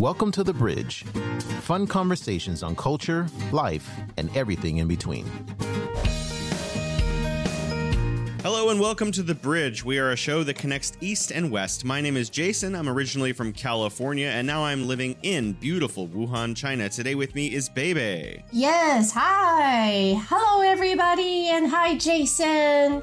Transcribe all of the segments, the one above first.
Welcome to The Bridge. Fun conversations on culture, life, and everything in between. Hello and welcome to The Bridge. We are a show that connects East and West. My name is Jason. I'm originally from California and now I'm living in beautiful Wuhan, China. Today with me is BeiBei. Yes, hi. Hello, everybody, and hi, Jason.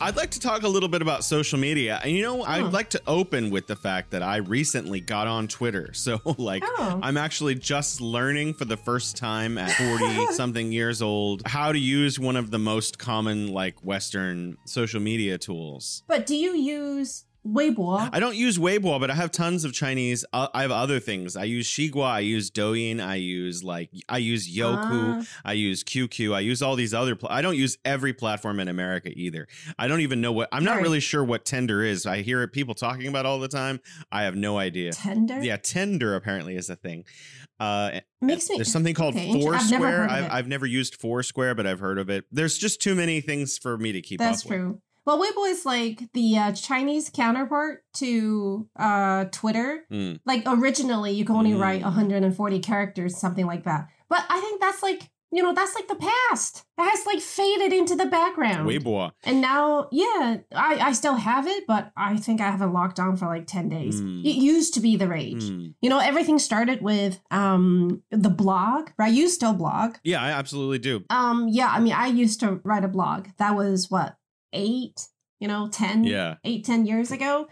I'd like to talk a little bit about social media. And you know, I'd like to open with the fact that I recently got on Twitter. So, like, Oh. I'm actually just learning for the first time at 40 something years old how to use one of the most common, like, Western social media tools. But do you use Weibo? I don't use Weibo, but I have tons of Chinese. Uh, I have other things. I use Xigua, I use Douyin, I use like I use Youku, Ah. I use QQ, I use all these other. Pl- I don't use every platform in America either. I don't even know what. I'm not Right. really sure what Tinder is. I hear people talking about it all the time. I have no idea. Tinder? Yeah, Tinder apparently is a thing. Uh, Makes me. there's something called Okay, int- I've Foursquare. I've. I've never used Foursquare, but I've heard of it. There's just too many things for me to keep That's up with. Well, Weibo is like the uh, Chinese counterpart to uh, Twitter. Mm. Like originally, you could only write Mm. 140 characters, something like that. But I think that's like you know that's like the past. It has like faded into the background. Weibo. And now, yeah, I, I still have it, but I think I haven't locked on for like 10 days. Mm. It used to be the rage. Mm. You know, everything started with um the blog, right? You still blog. Yeah, I absolutely do. Um, yeah, I mean, I used to write a blog. That was what, eight, you know, 10, Yeah. eight, 10 years ago.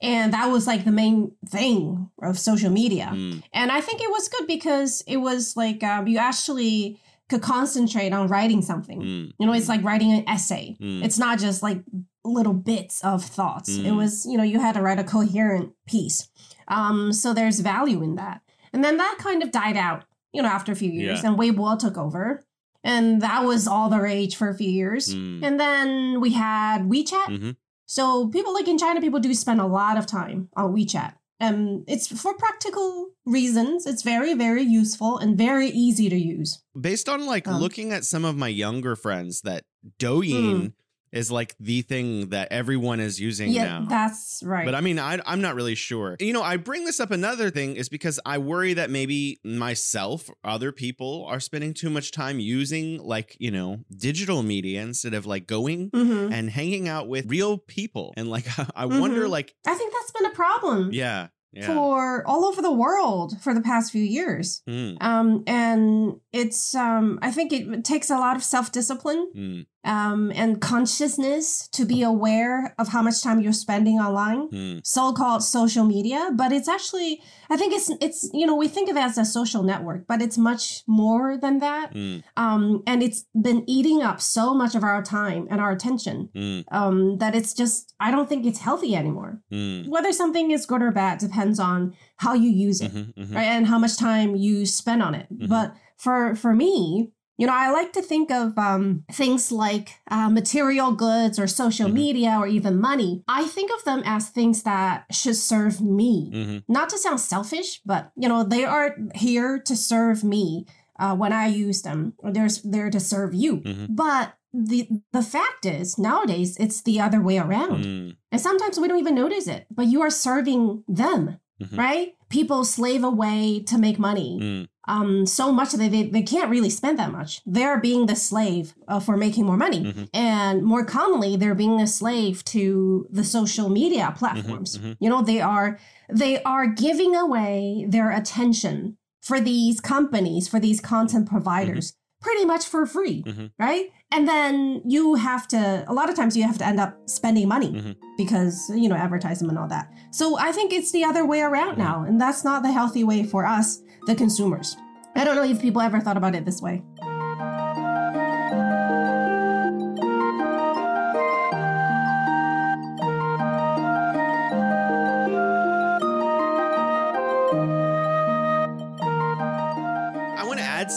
And that was like the main thing of social media. Mm. And I think it was good because it was like um, you actually could concentrate on writing something. Mm. You know, it's like writing an essay. Mm. It's not just like little bits of thoughts. It Mm. was, you know, you had to write a coherent piece. Um, so there's value in that. And then that kind of died out, you know, after a few years, Yeah. and Weibo took over. And that was all the rage for a few years. Mm. And then we had WeChat. Mhm. So people like in China, people do spend a lot of time on WeChat. Um, it's for practical reasons. It's very, very useful and very easy to use. Based on like Um, looking at some of my younger friends, that Douyin is like the thing that everyone is using yeah, now. that's right. But I mean, I, I'm not really sure. You know, I bring this up another thing is because I worry that maybe myself, other people are spending too much time using like, you know, digital media instead of like going Mhm. and hanging out with real people. And like, I wonder, Mhm. like, I think that's been a problem yeah, yeah. for all over the world for the past few years. Mm, Um, and it's um, I think it takes a lot of self discipline mm, um, and consciousness to be aware of how much time you're spending online. mm, So-called social media, but it's actually I think it's it's you know we think of it as a social network, but it's much more than that. mm, Um, and it's been eating up so much of our time and our attention mm, um, that it's just I don't think it's healthy anymore. mm, Whether something is good or bad depends on how you use it, mhm, mhm. right, and how much time you spend on it. Mhm. But for for me, you know, I like to think of um, things like uh, material goods or social Mhm. media or even money. I think of them as things that should serve me. Mhm. Not to sound selfish, but you know, they are here to serve me uh, when I use them. Or they're there to serve you. Mhm. But the the fact is, nowadays it's the other way around. Mm, And sometimes we don't even notice it, but you are serving them, Mhm. right? People slave away to make money mm, um, so much that they, they can't really spend that much. They're being the slave uh, for making more money. mhm, And more commonly, they're being a slave to the social media platforms. mhm. You know, they are they are giving away their attention for these companies, for these content providers, pretty much for free, right? And then you have to a lot of times you have to end up spending money because you know advertisement and all that. So I think it's the other way around now, and that's not the healthy way for us, the consumers. I don't know if people ever thought about it this way.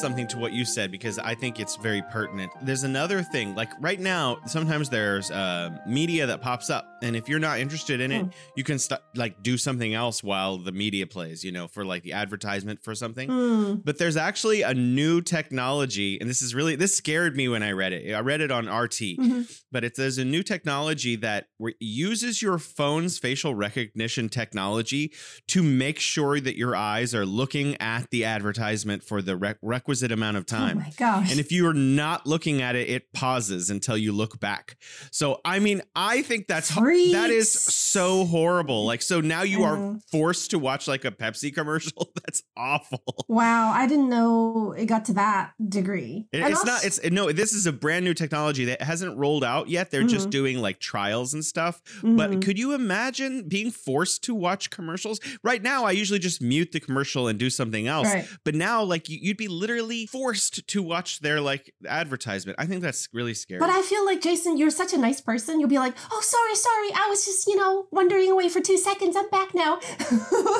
Something to what you said because I think it's very pertinent. There's another thing, like right now, sometimes there's uh, media that pops up, and if you're not interested in it, Hmm. you can st- like do something else while the media plays. You know, for like the advertisement for something. Hmm. But there's actually a new technology, and this is really this scared me when I read it. I read it on RT, Mhm. but it says a new technology that re- uses your phone's facial recognition technology to make sure that your eyes are looking at the advertisement for the re- requisite amount of Oh time. my gosh. And if you are not looking at it, it pauses until you look back. So, I mean, I think that's ho- that is so horrible. Like, so now you are forced to watch like a Pepsi commercial. That's awful. wow, I didn't know it got to that degree. It- it's not. It's no. This is a brand new technology that hasn't rolled out yet. They're just Mhm. doing like trials and stuff. Mhm. But could you imagine being forced to watch commercials? Right now, I usually just mute the commercial and do something else. Right. But now, like you'd be literally forced to watch their like advertisement. I think that's really scary. But I feel like Jason, you're such a nice person. You'll be like, "Oh, sorry, sorry. I was just, you know, wandering away for two seconds. I'm back now."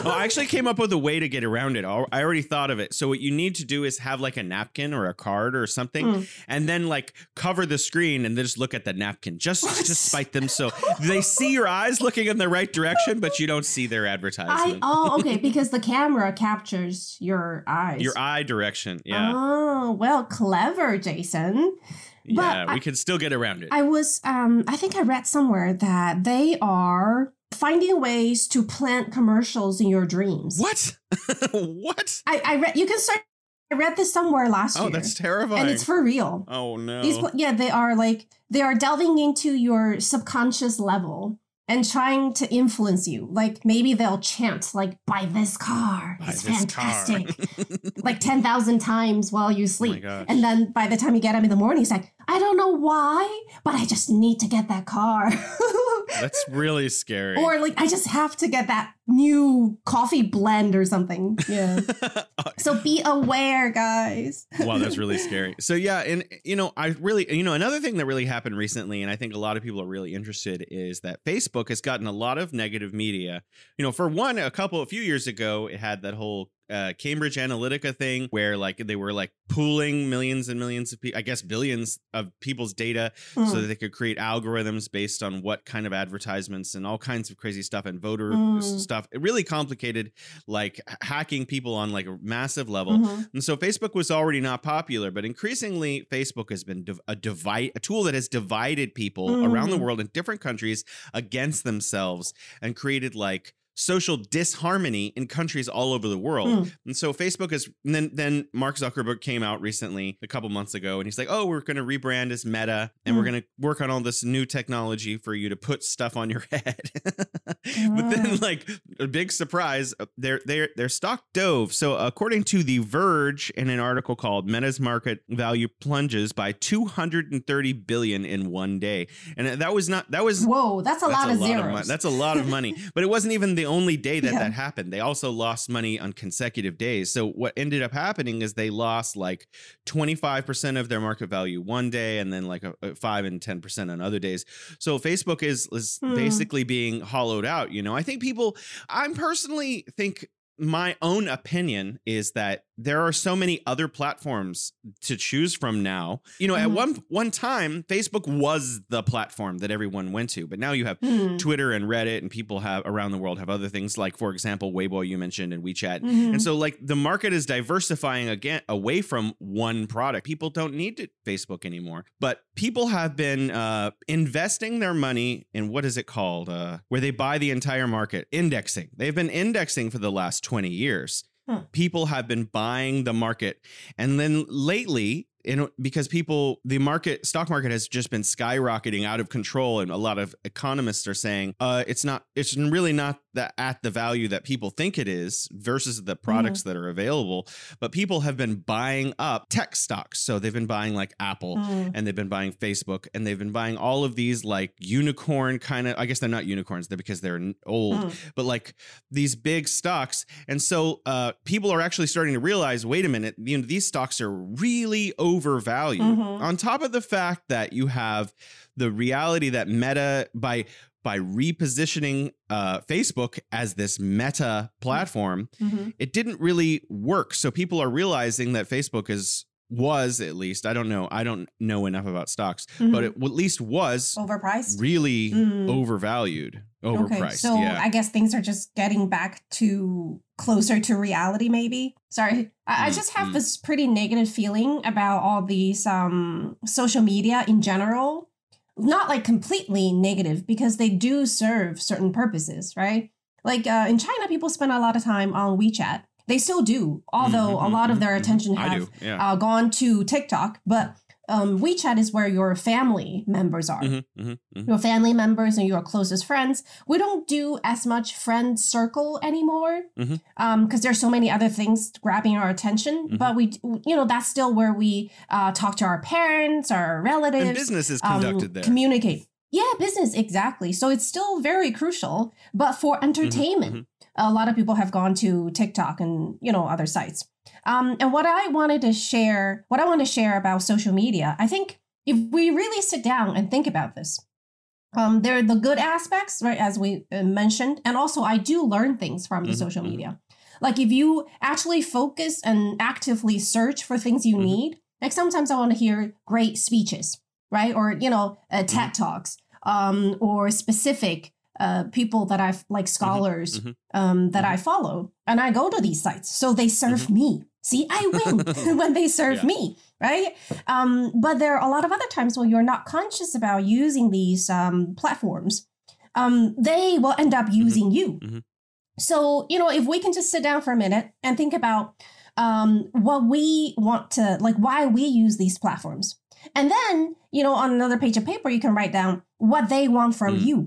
I actually came up with a way to get around it. I already thought of it. So what you need to do is have like a napkin or a card or something, Mm. and then like cover the screen and then just look at the napkin just What? to spite them. So they see your eyes looking in the right direction, but you don't see their I advertisement. oh okay because the camera captures your eyes. your eye direction. Yeah, Oh well, clever, Jason. but yeah. I- we can still get around it. I was um I think I read somewhere that they are finding ways to plant commercials in your dreams. what? what? I, I read you can start I read this somewhere last week. Oh, year. that's terrifying. and it's for real. oh no. These yeah, they are like they are delving into your subconscious level and trying to influence you. Like maybe they'll chant like buy this car. Buy It's this car. Oh fantastic. like 10,000 times while you oh sleep. gosh. and then by the time you get up in the morning, it's like, I don't know why, but I just need to get that car. That's really scary. or like, I just have to get that new coffee blend or something. Yeah. so be aware, guys. wow, that's really scary. So yeah, and you know, I really, you know, another thing that really happened recently, and I think a lot of people are really interested, is that Facebook has gotten a lot of negative media. You know, for one, a couple, a few years ago, it had that whole uh, Cambridge Analytica thing where like they were like pooling millions and millions of people, I guess billions of people's data so Mm. that they could create algorithms based on what kind of advertisements and all kinds of crazy stuff and voter Mm. stuff. It really complicated like hacking people on like a massive level. Mhm. And so Facebook was already not popular, but increasingly Facebook has been div- a divide a tool that has divided people around the Mm. world in different countries against themselves and created like social disharmony in countries all over the world. Mm. And so Facebook is and then then Mark Zuckerberg came out recently a couple months ago and he's like, "Oh, we're going to rebrand as Meta and we're Mm. going to work on all this new technology for you to put stuff on your head." but then like a big surprise, uh, their their their stock dove. So according to The Verge in an article called Meta's market value plunges by 230 billion in one day. And that was not that was Whoa, that's a that's lot of zeros. That's a lot of money. but it wasn't even the only day that Yeah. that happened. They also lost money on consecutive days. So what ended up happening is they lost like 25% of their market value one day and then like a, a 5 and 10% on other days. So Facebook is is Hmm. basically being hollowed out, you know. I think people I'm personally think my own opinion is that there are so many other platforms to choose from now. You know, at Mhm. one one time Facebook was the platform that everyone went to, but now you have Hmm. Twitter and Reddit and people have around the world have other things like for example Weibo you mentioned and WeChat. Mhm. And so like the market is diversifying again away from one product. People don't need Facebook anymore. But people have been uh, investing their money in what is it called? Uh, where they buy the entire market, indexing. They've been indexing for the last 20 years. Huh. People have been buying the market. And then lately, because people, the market, stock market has just been skyrocketing out of control, and a lot of economists are saying uh, it's not, it's really not that at the value that people think it is versus the products that are available. But people have been buying up tech stocks, so they've been buying like Apple, Hmm. and they've been buying Facebook, and they've been buying all of these like unicorn kind of. I guess they're not unicorns, they're because they're old, Mm. but like these big stocks. And so uh, people are actually starting to realize, wait a minute, you know, these stocks are really overvalued. Mhm. On top of the fact that you have the reality that Meta by by repositioning uh, Facebook as this meta platform, Mhm. it didn't really work. So people are realizing that Facebook is was at least I don't know I don't know enough about stocks, but Mhm. it at least was overpriced. really Mm. overvalued, overpriced. so yeah. I guess things are just getting back to closer to reality, maybe. Sorry. I, I Mm, just have mm. this pretty negative feeling about all these um social media in general. Not like completely negative because they do serve certain purposes, right? Like uh, in China, people spend a lot of time on WeChat. They still do, although Mhm, a lot of their mhm, attention. Have. Yeah. uh, gone to TikTok. But um, WeChat is where your family members are Mhm, mhm, mhm. your family members and your closest friends. We don't do as much friend circle anymore because Mhm. there's so many other things grabbing our attention. Mhm. But we, you know, that's still where we uh, talk to our parents, our relatives, And business is um, conducted there. communicate. Yeah, business exactly. So it's still very crucial. But for Mm-hmm, entertainment, a lot of people have gone to TikTok and you know other sites. Um, and what I wanted to share, what I want to share about social media, I think if we really sit down and think about this, um, there are the good aspects, right, as we uh, mentioned, and also I do learn things from the Mhm, social mhm. media. Like if you actually focus and actively search for things you Mhm. need, like sometimes I want to hear great speeches, right, or you know, uh, Mm-hmm. TED talks, um, or specific uh, people that I've like scholars mhm. um, that Mhm. I follow, and I go to these sites, so they serve me. See, I win when they serve Mm-hmm. Yeah. me, right? Um, but there are a lot of other times when you're not conscious about using these um, platforms. Um, they will end up using you. So you know, if we can just sit down for a minute and think about um, what we want to, like, why we use these platforms, and then you know, on another page of paper, you can write down what they want from Mm. you.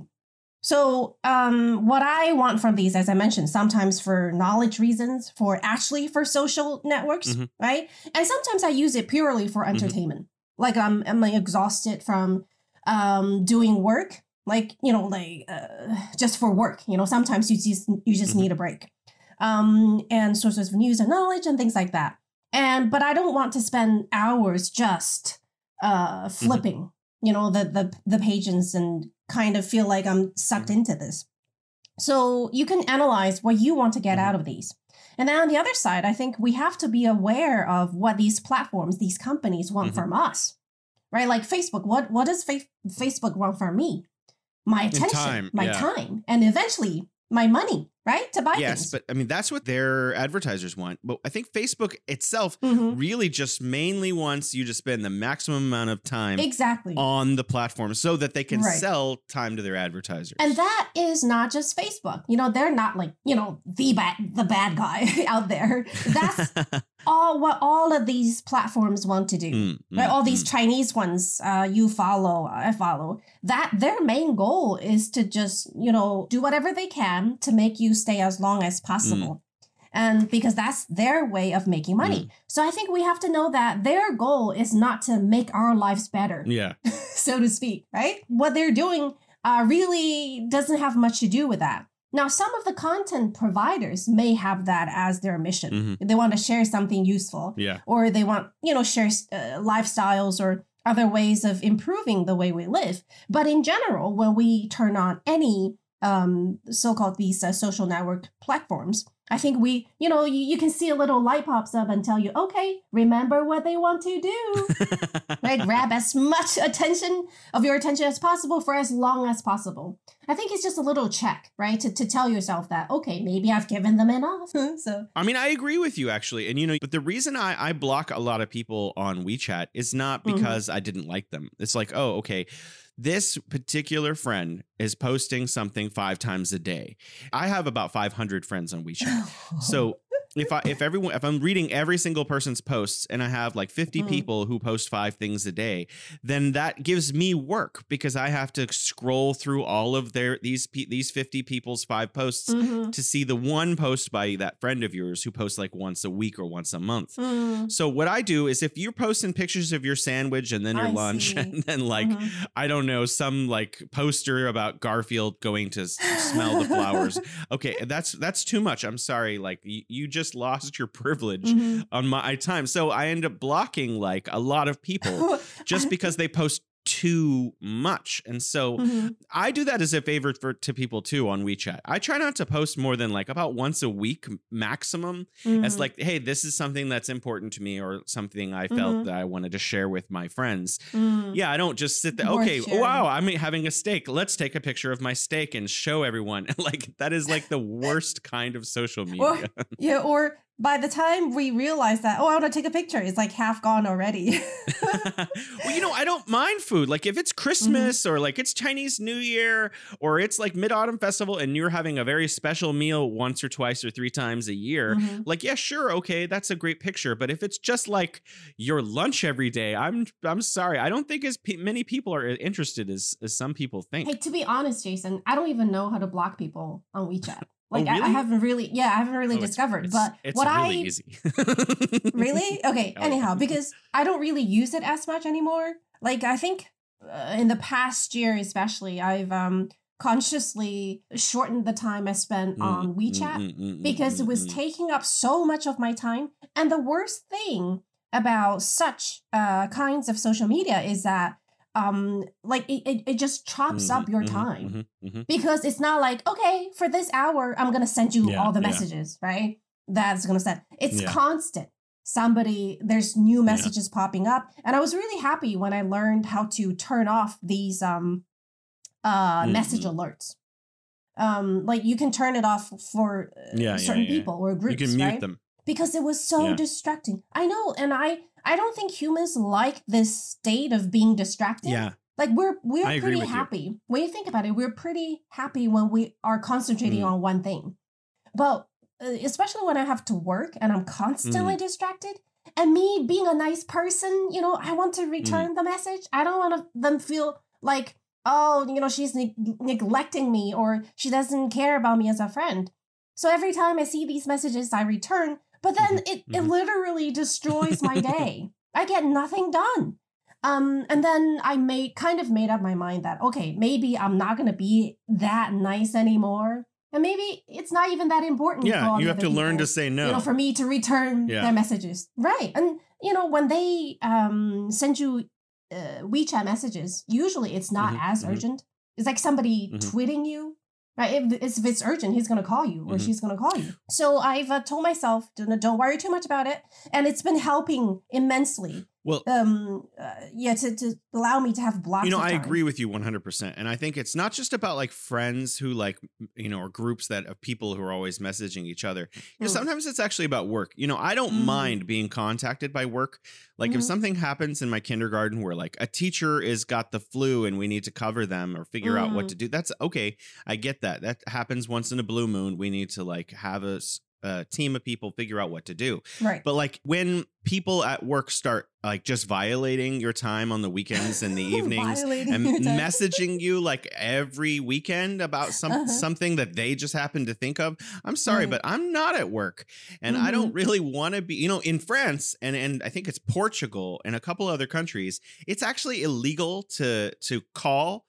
So, um, what I want from these, as I mentioned, sometimes for knowledge reasons, for actually for social networks, Mhm. right? And sometimes I use it purely for entertainment. Like I'm, I'm like exhausted from um, doing work, like you know, like uh, just for work. You know, sometimes you just you just Mhm. need a break, um, and sources of news and knowledge and things like that. And but I don't want to spend hours just uh, flipping, you know, the the the pages and kind of feel like I'm sucked into this. So you can analyze what you want to get Mhm. out of these. And then on the other side, I think we have to be aware of what these platforms, these companies want Mhm. from us. Right? Like Facebook, what what does fa- Facebook want from me? My attention, time, my yeah. time, and eventually my money, right? To buy yes, things. but I mean that's what their advertisers want. But I think Facebook itself Mhm. really just mainly wants you to spend the maximum amount of time Exactly. on the platform so that they can Right. sell time to their advertisers. And that is not just Facebook. You know, they're not like, you know, the bad the bad guy out there. That's all what all of these platforms want to do. Mm, right? mm, All these mm. Chinese ones uh, you follow, I follow. That their main goal is to just, you know, do whatever they can to make you stay as long as possible. And because that's their way of making money. So I think we have to know that their goal is not to make our lives better yeah. so to speak, right? What they're doing uh, really doesn't have much to do with that. Now, some of the content providers may have that as their mission. They want to share something useful, Yeah. or they want, you know, share uh, lifestyles or other ways of improving the way we live. But in general, when we turn on any um, so-called these uh, social network platforms, I think we, you know, you, you can see a little light pops up and tell you, okay, remember what they want to do right? Grab as much attention of your attention as possible for as long as possible. I think it's just a little check, right? To, to tell yourself that, okay, maybe I've given them enough. so, I mean, I agree with you actually. And you know, but the reason I, I block a lot of people on WeChat is not Mhm. because I didn't like them. It's like, oh, okay, this particular friend is posting something five times a day. I have about 500 friends on WeChat. So if I if everyone if I'm reading every single person's posts and I have like 50 Mm. people who post five things a day, then that gives me work because I have to scroll through all of their these these 50 people's five posts Mhm. to see the one post by that friend of yours who posts like once a week or once a month. Mm. So what I do is if you're posting pictures of your sandwich and then your I lunch see. and then like Mhm. I don't know some like poster about Garfield going to smell the flowers. Okay, that's that's too much. I'm sorry. Like you, you just lost your privilege Mhm. on my time. So I end up blocking like a lot of people just because they post too much. And so Mhm. I do that as a favor for to people too on WeChat. I try not to post more than like about once a week maximum as Mhm. like, hey, this is something that's important to me or something I felt Mhm. that I wanted to share with my friends. Mm. Yeah, I don't just sit there. Worth Okay, sharing. wow, I'm having a steak. Let's take a picture of my steak and show everyone. like that is like the worst kind of social media. Or- Yeah, or by the time we realize that, oh, I want to take a picture, it's like half gone already. well, you know, I don't mind food. Like if it's Christmas or like it's Chinese New Year or it's like Mid Autumn Festival and you're having a very special meal once or twice or three times a year, Mhm. like yeah, sure, okay, that's a great picture. But if it's just like your lunch every day, I'm I'm sorry, I don't think as pe- many people are interested as as some people think. Hey, to be honest, Jason, I don't even know how to block people on WeChat. Oh, Like I, I haven't really, yeah, I haven't really Oh, discovered. it's, but it's what really I easy. really okay, Oh. anyhow, because I don't really use it as much anymore. Like I think uh, in the past year, especially, I've um consciously shortened the time I spent Mm, on mm, WeChat mm, mm, because mm, it was mm, mm. taking up so much of my time. And the worst thing about such uh, kinds of social media is that um like it, it, it just chops up Mhm, your mhm, time mhm, mhm. because it's not like okay for this hour i'm gonna send you Yeah, all the yeah. messages right that's gonna send it's Yeah. constant somebody there's new messages popping up and i was really happy when i learned how to turn off these um uh message Mhm. alerts um like you can turn it off for uh, Yeah, yeah, certain yeah. people or groups You can mute right? them. Because it was so Yeah. distracting i know and i i don't think humans like this state of being distracted Yeah. like we're we're pretty with you. happy when you think about it we're pretty happy when we are concentrating Mm. on one thing but uh, especially when i have to work and i'm Mm. constantly distracted and me being a nice person you know i want Mm. to return the message i don't want to, them feel like oh you know she's neg- neglecting me or she doesn't care about me as a friend so every time i see these messages i return but then Mhm, it, it mhm. literally destroys my day i get nothing done um, and then I made kind of made up my mind that okay, maybe I'm not gonna be that nice anymore, and maybe it's not even that important. for Yeah, you have to other learn to say no. You know, for me to return Yeah. their messages, right? And you know, when they um send you uh, WeChat messages, usually it's not Mhm, as mhm. urgent. It's like somebody Mhm. tweeting you. Right, if it's, if it's urgent, he's gonna call you or Mhm. she's gonna call you. So I've uh, told myself, don't, don't worry too much about it, and it's been helping immensely well, um uh, yeah to, to allow me to have blocks you know i time. agree with you 100% and i think it's not just about like friends who like you know or groups that of people who are always messaging each other you know Mm. sometimes it's actually about work you know i don't Mhm. mind being contacted by work like if Mhm. something happens in my kindergarten where like a teacher is got the flu and we need to cover them or figure out what Mm. to do that's okay i get that that happens once in a blue moon we need to like have a, a team of people figure out what to do right but like when people at work start like just violating your time on the weekends and the evenings and messaging you like every weekend about some Uh-huh. something that they just happen to think of. I'm sorry, but I'm not at work and I Mhm. don't really want to be, you know, in France and and I think it's Portugal and a couple other countries, it's actually illegal to to call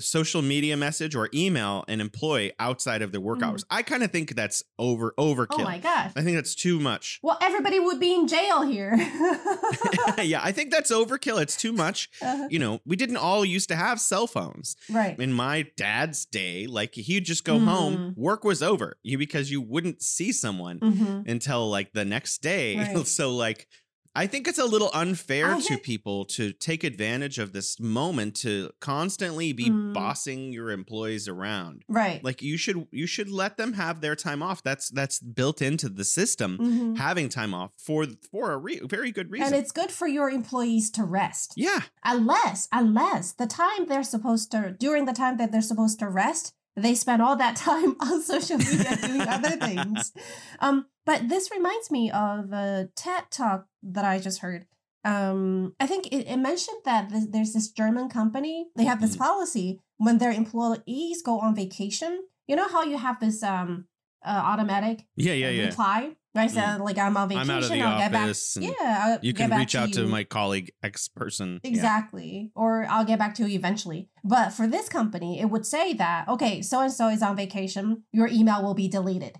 social media message or email an employee outside of their work Mhm. hours. I kind of think that's over overkill. oh my gosh I think that's too much. well everybody would be in jail here yeah, I think that's overkill. It's too much. Uh-huh. You know, we didn't all used to have cell phones. right In my dad's day, like he'd just go home, Mm. work was over. You because you wouldn't see someone Mhm. until like the next day. Right. so like I think it's a little unfair to people to take advantage of this moment to constantly be Mm. bossing your employees around. right Like you should you should let them have their time off. That's that's built into the system. Mhm. Having time off for for a re- very good reason. and it's good for your employees to rest yeah, unless unless the time they're supposed to during the time that they're supposed to rest they spend all that time on social media doing other things um but this reminds me of a ted talk that i just heard um i think it, it mentioned that th- there's this german company they have this Mhm. policy when their employees go on vacation you know how you have this um uh, automatic yeah, yeah, yeah. reply right so like i'm on vacation I'm out of the will get back yeah I'll you can reach out to you. my colleague X person. Yeah. Exactly. Or I'll get back to you eventually. But for this company, it would say that, okay, so and so is on vacation, your email will be deleted.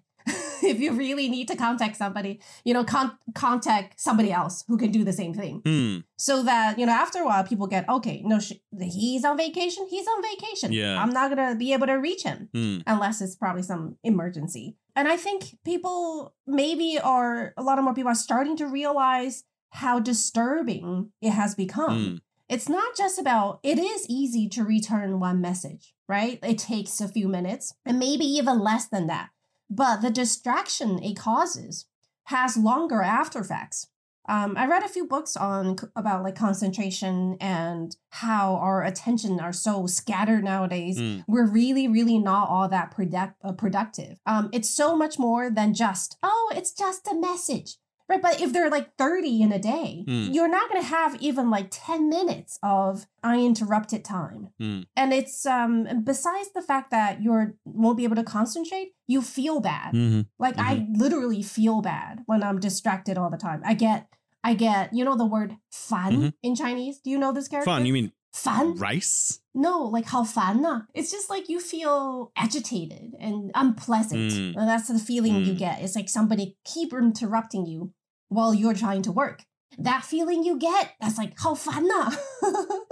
if you really need to contact somebody, you know, con- contact somebody else who can do the same thing. Hmm. So that, you know, after a while, people get, okay, no, sh- he's on vacation. He's on vacation. Yeah. I'm not going to be able to reach him Hmm. unless it's probably some emergency. And I think people maybe are, a lot of more people are starting to realize how disturbing it has become. Hmm. It's not just about, it is easy to return one message, right? It takes a few minutes and maybe even less than that. But the distraction it causes has longer after effects. Um, I read a few books on about like concentration and how our attention are so scattered nowadays. Hmm. We're really, really not all that product, uh, productive. Um, it's so much more than just oh, it's just a message, right? But if there are like thirty in a day, Hmm. you're not going to have even like ten minutes of uninterrupted time. Hmm. And it's um besides the fact that you're won't be able to concentrate, you feel bad. Mhm. Like I literally feel bad when I'm distracted all the time. I get I get, you know the word fan Mhm. in Chinese? Do you know this character? Fun. You mean fan? rice? No, like how fun. It's just like you feel agitated and unpleasant. Mm. And that's the feeling you Mm. get. It's like somebody keep interrupting you while you're trying to work. That feeling you get, that's like how fun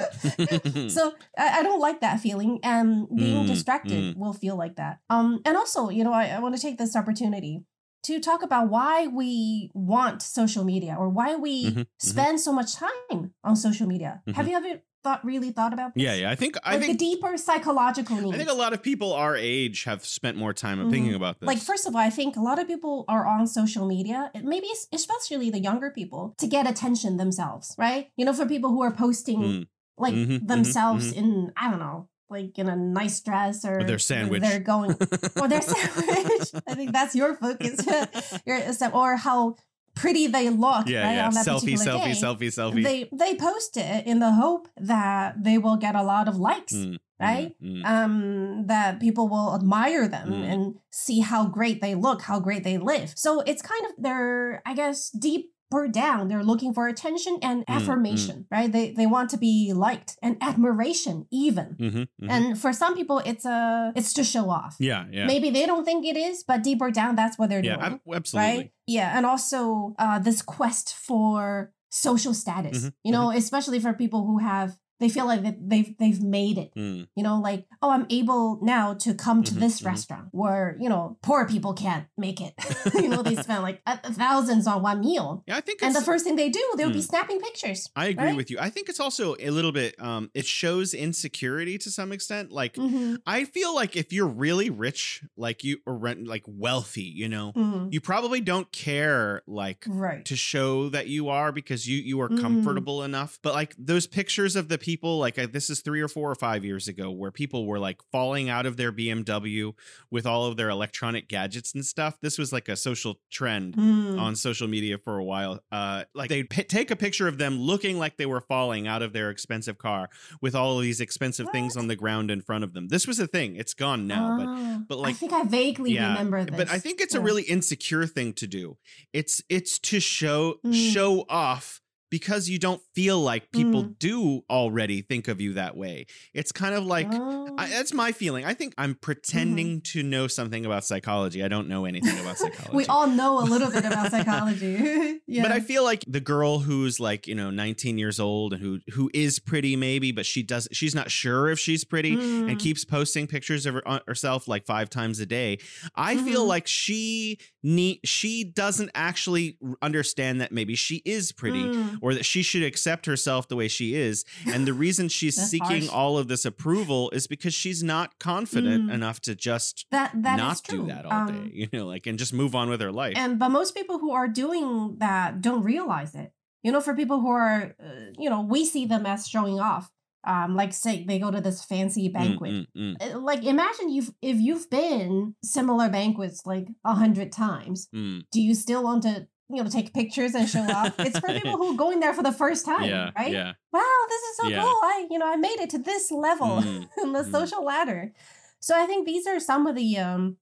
so I, I don't like that feeling and being Mm, distracted will feel like that um and also you know i, I want to take this opportunity to talk about why we want social media or why we Mhm, mhm. spend so much time on social media have Mhm. you ever thought really thought about this yeah, yeah. I think I like think the deeper psychological needs I think a lot of people our age have spent more time thinking Mhm. about this. like first of all i think a lot of people are on social media maybe especially the younger people to get attention themselves right you know for people who are posting Mm. like Mhm, mhm, themselves mhm. in I don't know, like in a nice dress or Or their sandwich. They're going or their sandwich. I think that's your focus. your or how pretty they look. yeah, right, yeah. On that Selfie, selfie, day. selfie, selfie. They they post it in the hope that they will get a lot of likes, Mm, right? mm, mm. Um, that people will admire them Mm. and see how great they look, how great they live. So it's kind of they're, I guess, deep down. They're looking for attention and Mm, affirmation right? They they want to be liked and admiration even. Mhm, mhm. and for some people it's a it's to show off. Yeah, yeah, maybe they don't think it is but deeper down that's what they're yeah. doing ab- absolutely. right yeah and also uh this quest for social status. Mhm, you know especially for people who have they feel like they've they've made it Mm, you know like oh i'm able now to come to Mhm, this mhm. restaurant where you know poor people can't make it you know they spend like thousands on one meal yeah, I think and the first thing they do they'll be Mm. snapping pictures I agree right? with you. I think it's also a little bit. Um, it shows insecurity to some extent. Like hmm I feel like if you're really rich, like you or rent, like wealthy, you know, hmm you probably don't care like right to show that you are because you you are Mm. comfortable enough. But like those pictures of the people, like uh, this is three or four or five years ago, where people were like falling out of their BMW with all of their electronic gadgets and stuff. This was like a social trend Mm. on social media for a while. Uh, like they'd p- take a picture of them looking like they were falling out of their expensive car with all of these expensive things on the ground in front of them. This was a thing. It's gone now, but Ah, but, I think I vaguely yeah, remember this. but I think it's a really insecure thing to do. It's it's to show Mm. show off because you don't feel like people Mm. do already think of you that way. It's kind of like Oh. I, that's my feeling. I think I'm pretending to know something about psychology. I don't know anything about psychology. we all know a little bit about psychology. yeah. But I feel like the girl who's like, you know, 19 years old and who who is pretty maybe, but she does she's not sure if she's pretty Mm. and keeps posting pictures of her, uh, herself like 5 times a day. I feel Mhm. like she need she doesn't actually understand that maybe she is pretty Mm. or that she should accept herself the way she is. And the reason she's seeking harsh. all of this approval is because she's not confident Mm. enough to just that that not do that all Um, day, you know, like and just move on with her life. And but most people who are doing that don't realize it. You know, for people who are, uh, you know, we see them as showing off. Um, like say they go to this fancy Mm, banquet. mm, mm, Uh, Like imagine you've if you've been similar banquets like a hundred times. mm. Do you still want to, you know, take pictures and show off? it's for people who are going there for the first time, Yeah, right? yeah. Wow, this is so Yeah. cool. I, you know, I made it to this level Mm, in the mm. social ladder. So I think these are some of the um,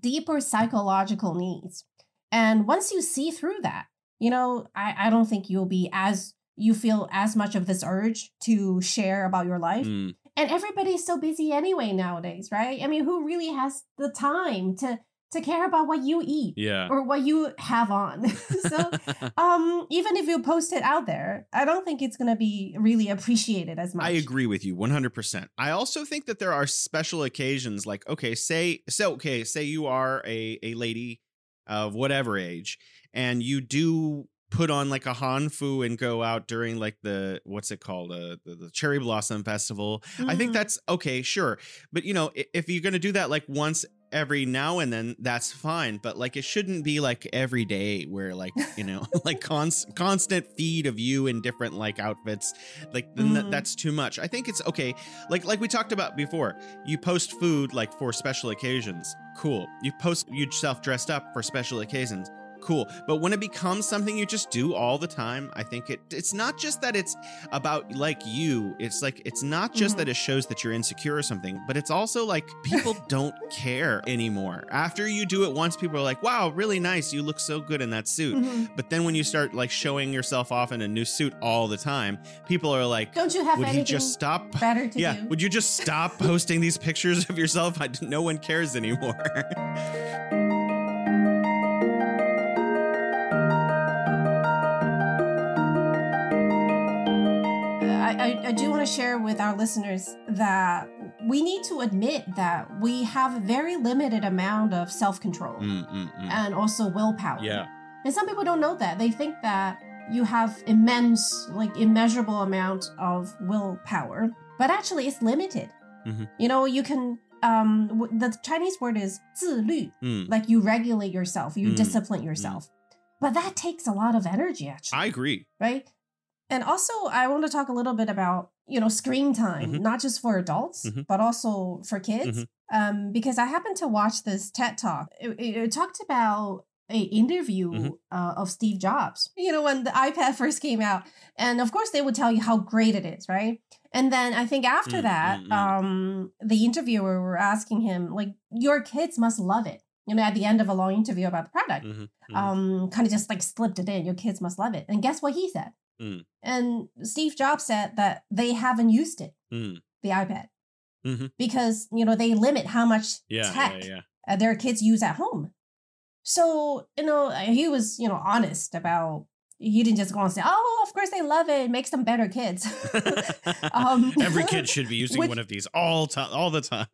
deeper psychological needs. And once you see through that, you know, I, I don't think you'll be as you feel as much of this urge to share about your life. Mm. And everybody's so busy anyway nowadays, right? I mean, who really has the time to to care about what you eat Yeah. or what you have on. so um even if you post it out there, I don't think it's gonna be really appreciated as much. I agree with you 100%. I also think that there are special occasions like okay, say so okay, say you are a a lady of whatever age and you do put on like a hanfu and go out during like the what's it called uh, the, the cherry blossom festival i think Mhm. that's okay sure but you know if you're gonna do that like once every now and then that's fine but like it shouldn't be like every day where like you know like const- constant feed of you in different like outfits like then th- Mhm. that's too much. I think it's okay like like we talked about before you post food like for special occasions. Cool. You post yourself dressed up for special occasions cool but when it becomes something you just do all the time i think it it's not just that it's about like you it's like it's not just Mhm. that it shows that you're insecure or something but it's also like people don't care anymore after you do it once people are like wow really nice you look so good in that suit Mhm. but then when you start like showing yourself off in a new suit all the time people are like Don't you have would you just stop better to yeah do? would you just stop posting these pictures of yourself I, no one cares anymore I, I, do want to share with our listeners that we need to admit that we have a very limited amount of self-control Mm, mm, mm. and also willpower. yeah And some people don't know that. They think that you have immense, like immeasurable amount of willpower, but actually it's limited. Mhm. You know, you can um w- the Chinese word is 自律, Mm. like you regulate yourself, you Mm, discipline yourself. But that takes a lot of energy actually i agree right? And also, I want to talk a little bit about you know screen time, Mhm. not just for adults, Mhm. but also for kids. Mhm. Um, because I happened to watch this TED talk. It, it- it talked about a interview Mhm. uh, of Steve Jobs. You know, when the iPad first came out, and of course they would tell you how great it is, right? And then I think after Mm, that, mm, mm. um, the interviewer were asking him like, "Your kids must love it." You know, at the end of a long interview about the product Mhm, mhm. um, kind of just like slipped it in. Your kids must love it. And guess what he said? Mm. And Steve Jobs said that they haven't used it, Mm. the iPad, Mhm. because you know they limit how much yeah tech yeah yeah uh, their kids use at home. So you know he was you know honest about. He didn't just go and say, "Oh, of course they love it. It makes them better kids." Um, every kid should be using which- one of these all time all the time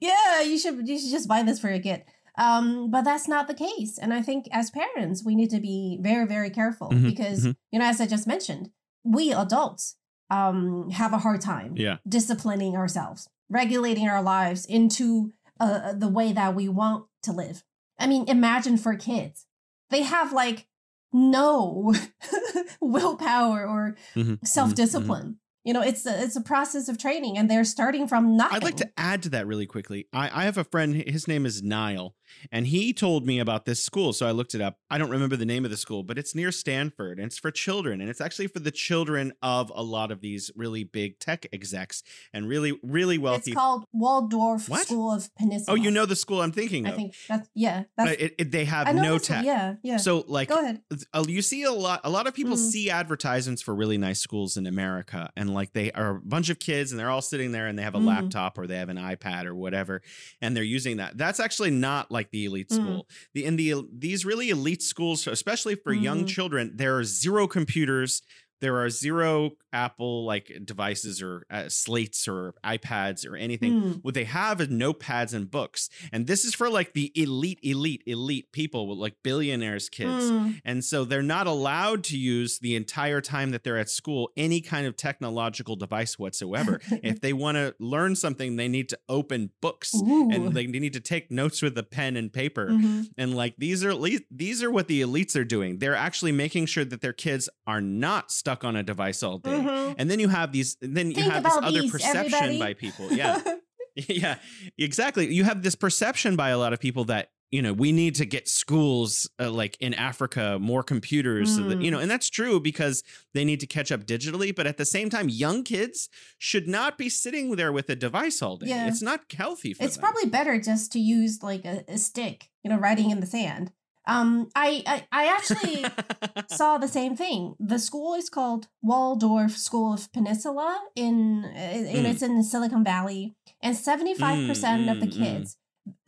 yeah, you should you should just buy this for your kid. Um, but that's not the case. And I think as parents, we need to be very, very careful Mhm, because, mhm. you know, as I just mentioned, we adults um have a hard time yeah disciplining ourselves, regulating our lives into uh, the way that we want to live. I mean, imagine for kids. They have like no willpower or Mhm, mhm, self-discipline. You know, it's a, it's a process of training and they're starting from nothing. I'd like to add to that really quickly. I, I have a friend, his name is Niall, and he told me about this school. So I looked it up. I don't remember the name of the school, but it's near Stanford and it's for children. And it's actually for the children of a lot of these really big tech execs and really, really wealthy. It's called Waldorf What? School of Peninsula. oh, you know the school I'm thinking of. I think that's yeah. Uh, That's it, it- they have no one, tech. Yeah, yeah. So like Go ahead. uh, you see a lot a lot of people Mm. see advertisements for really nice schools in America and like they are a bunch of kids and they're all sitting there and they have a Mm. laptop or they have an iPad or whatever and they're using that. That's actually not like the elite Mm. school. The in the these really elite schools especially for young Mm. children there are zero computers there are zero Apple like devices or uh, slates or iPads or anything. Mm. What they have is notepads and books. And this is for like the elite, elite, elite people with like billionaires' kids. Mm. And so they're not allowed to use the entire time that they're at school any kind of technological device whatsoever. if they want to learn something, they need to open books Ooh. and they need to take notes with a pen and paper. Mhm. And like these are these are what the elites are doing. They're actually making sure that their kids are not stuck on a device all day. Mhm. And then you have these, then you have this other these, perception everybody. by people. Yeah. yeah, exactly. You have this perception by a lot of people that you know we need to get schools uh, like in Africa more computers, so that, you Mm. know, and that's true because they need to catch up digitally. But at the same time, young kids should not be sitting there with a device all day. Yeah. It's not healthy for it's them. probably better just to use like a, a stick, you know, writing in the sand. Um, I I, I actually saw the same thing. The school is called Waldorf School of Peninsula in and Mm. it's in Silicon Valley, and seventy five percent of the Mm, mm, mm. kids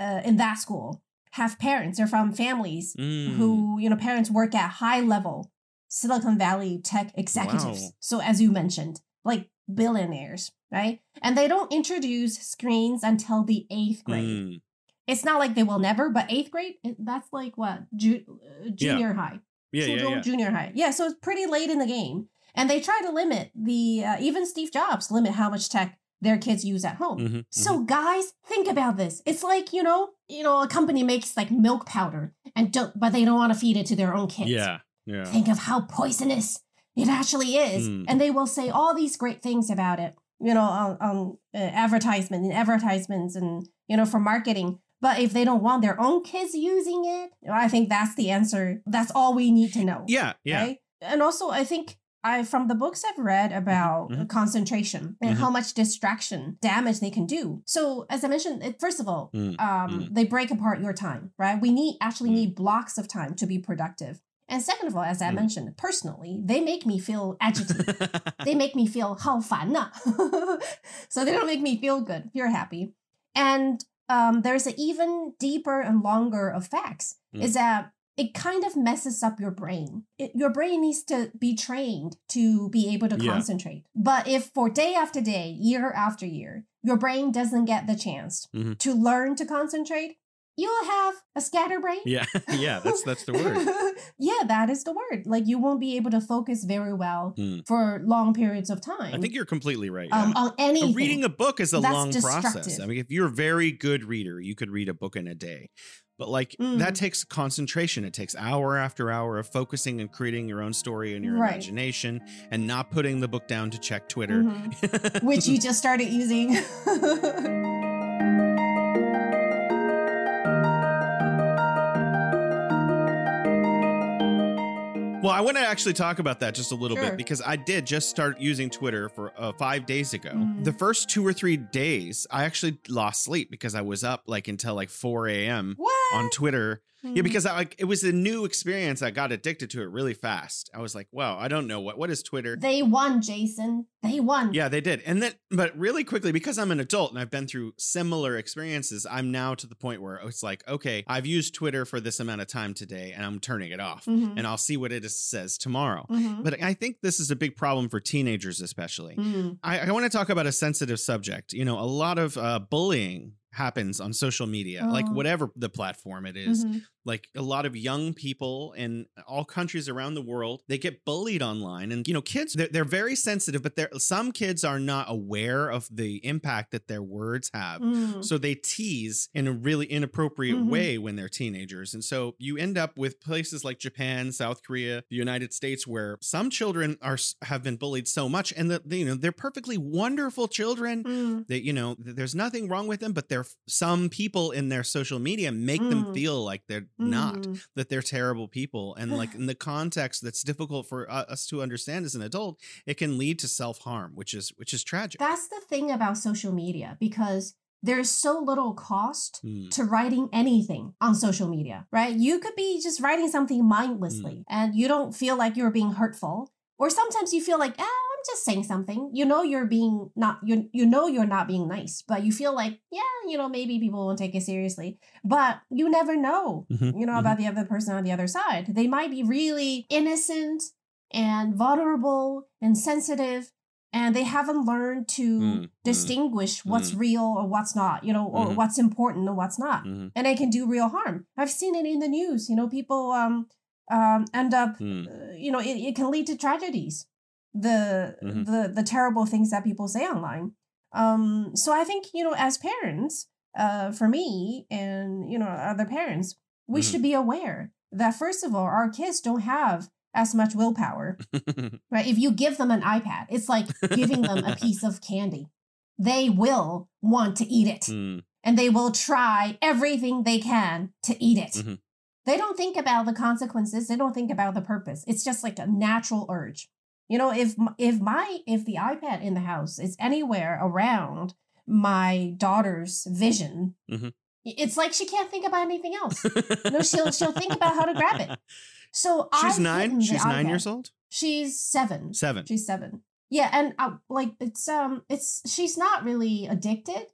uh, in that school have parents they're from families Mm. who you know parents work at high level silicon valley tech executives Wow. so as you mentioned like billionaires right and they don't introduce screens until the eighth grade Mm. It's not like they will never but eighth grade, that's like what Ju- uh, junior high Yeah, yeah, yeah. junior high yeah so it's pretty late in the game and they try to limit the uh, even steve jobs limit how much tech their kids use at home Mhm, so guys, think about this. It's like, you know, you know, a company makes like milk powder and don't but they don't want to feed it to their own kids. Yeah. Yeah. Think of how poisonous it actually is. Mm. And they will say all these great things about it, you know, on, on uh, advertisement and advertisements and, you know, for marketing. But if they don't want their own kids using it, I think that's the answer. That's all we need to know. Yeah. Yeah. Right? And also, I think I from the books I've read about mhm. concentration and Mhm. how much distraction damage they can do. So, as I mentioned, it, first of all, Mm, um, mm. they break apart your time, right? We need actually Mm. need blocks of time to be productive. And second of all, as I Mm. mentioned, personally, they make me feel agitated. they make me feel 好烦呐. so they don't make me feel good. You're happy. And um, there's an even deeper and longer effects Mm. is that it kind of messes up your brain. It, your brain needs to be trained to be able to Yeah. concentrate. But if for day after day, year after year, your brain doesn't get the chance Mhm. to learn to concentrate, you'll have a scatterbrain. yeah. Yeah. That's that's the word. yeah, that is the word. Like you won't be able to focus very well Mm. for long periods of time. I think you're completely right. um, yeah. on anything. reading a book is a That's long process. I mean, if you're a very good reader, you could read a book in a day. But like Mm. that takes concentration. It takes hour after hour of focusing and creating your own story in your Right. imagination and not putting the book down to check Twitter. Mhm. which you just started using. Well, I want to actually talk about that just a little Sure. bit because I did just start using Twitter for uh, five days ago. Mhm. The first two or three days, I actually lost sleep because I was up like until like 4 a.m. on Twitter. Yeah, Mhm. because I, like it was a new experience. I got addicted to it really fast. I was like, wow, I don't know what what is Twitter. they won, Jason. They won. Yeah, they did. And then, but really quickly, because I'm an adult and I've been through similar experiences, I'm now to the point where it's like, okay, I've used Twitter for this amount of time today and I'm turning it off Mhm. and I'll see what it is- says tomorrow. Mhm. But I think this is a big problem for teenagers, especially. Mm. I, I want to talk about a sensitive subject. You know, a lot of uh, bullying happens on social media, like Oh. whatever the platform it is Mhm. Like a lot of young people in all countries around the world they get bullied online and you know kids they're, they're very sensitive but there some kids are not aware of the impact that their words have Mm. so they tease in a really inappropriate Mhm. way when they're teenagers and so you end up with places like japan south korea the united states where some children are have been bullied so much and that you know they're perfectly wonderful children Mm. that you know there's nothing wrong with them but there some people in their social media make them Mm. feel like they're not Mm. that they're terrible people and like in the context that's difficult for uh, us to understand as an adult it can lead to self-harm which is which is tragic That's the thing about social media because there's so little cost Hmm. to writing anything on social media, right? You could be just writing something mindlessly Mm. and you don't feel like you're being hurtful. Or sometimes you feel like, ah, just saying something. You know you're being not you you know you're not being nice, but you feel like, yeah, you know, maybe people won't take it seriously. But you never know, Mhm, you know, mhm. about the other person on the other side. They might be really innocent and vulnerable and sensitive and they haven't learned to Mm, mm, distinguish what's real or what's not, you know, or Mhm. what's important and what's not. Mhm, And it can do real harm. I've seen it in the news. You know, people um um end up mm, uh, you know, it, it can lead to tragedies. The Mhm. the the terrible things that people say online. Um so I think, you know, as parents, uh for me and you know, other parents, we Mhm. should be aware that first of all, our kids don't have as much willpower right? If you give them an iPad, it's like giving them a piece of candy. They will want to eat it mm, and they will try everything they can to eat it. Mhm. They don't think about the consequences, they don't think about the purpose. It's just like a natural urge. You know, if if my if the iPad in the house is anywhere around my daughter's vision, Mhm. it's like she can't think about anything else. no, she'll she'll think about how to grab it. So she's I've nine she's nine iPad. years old She's seven. seven She's seven. Yeah, and uh, like it's um it's she's not really addicted,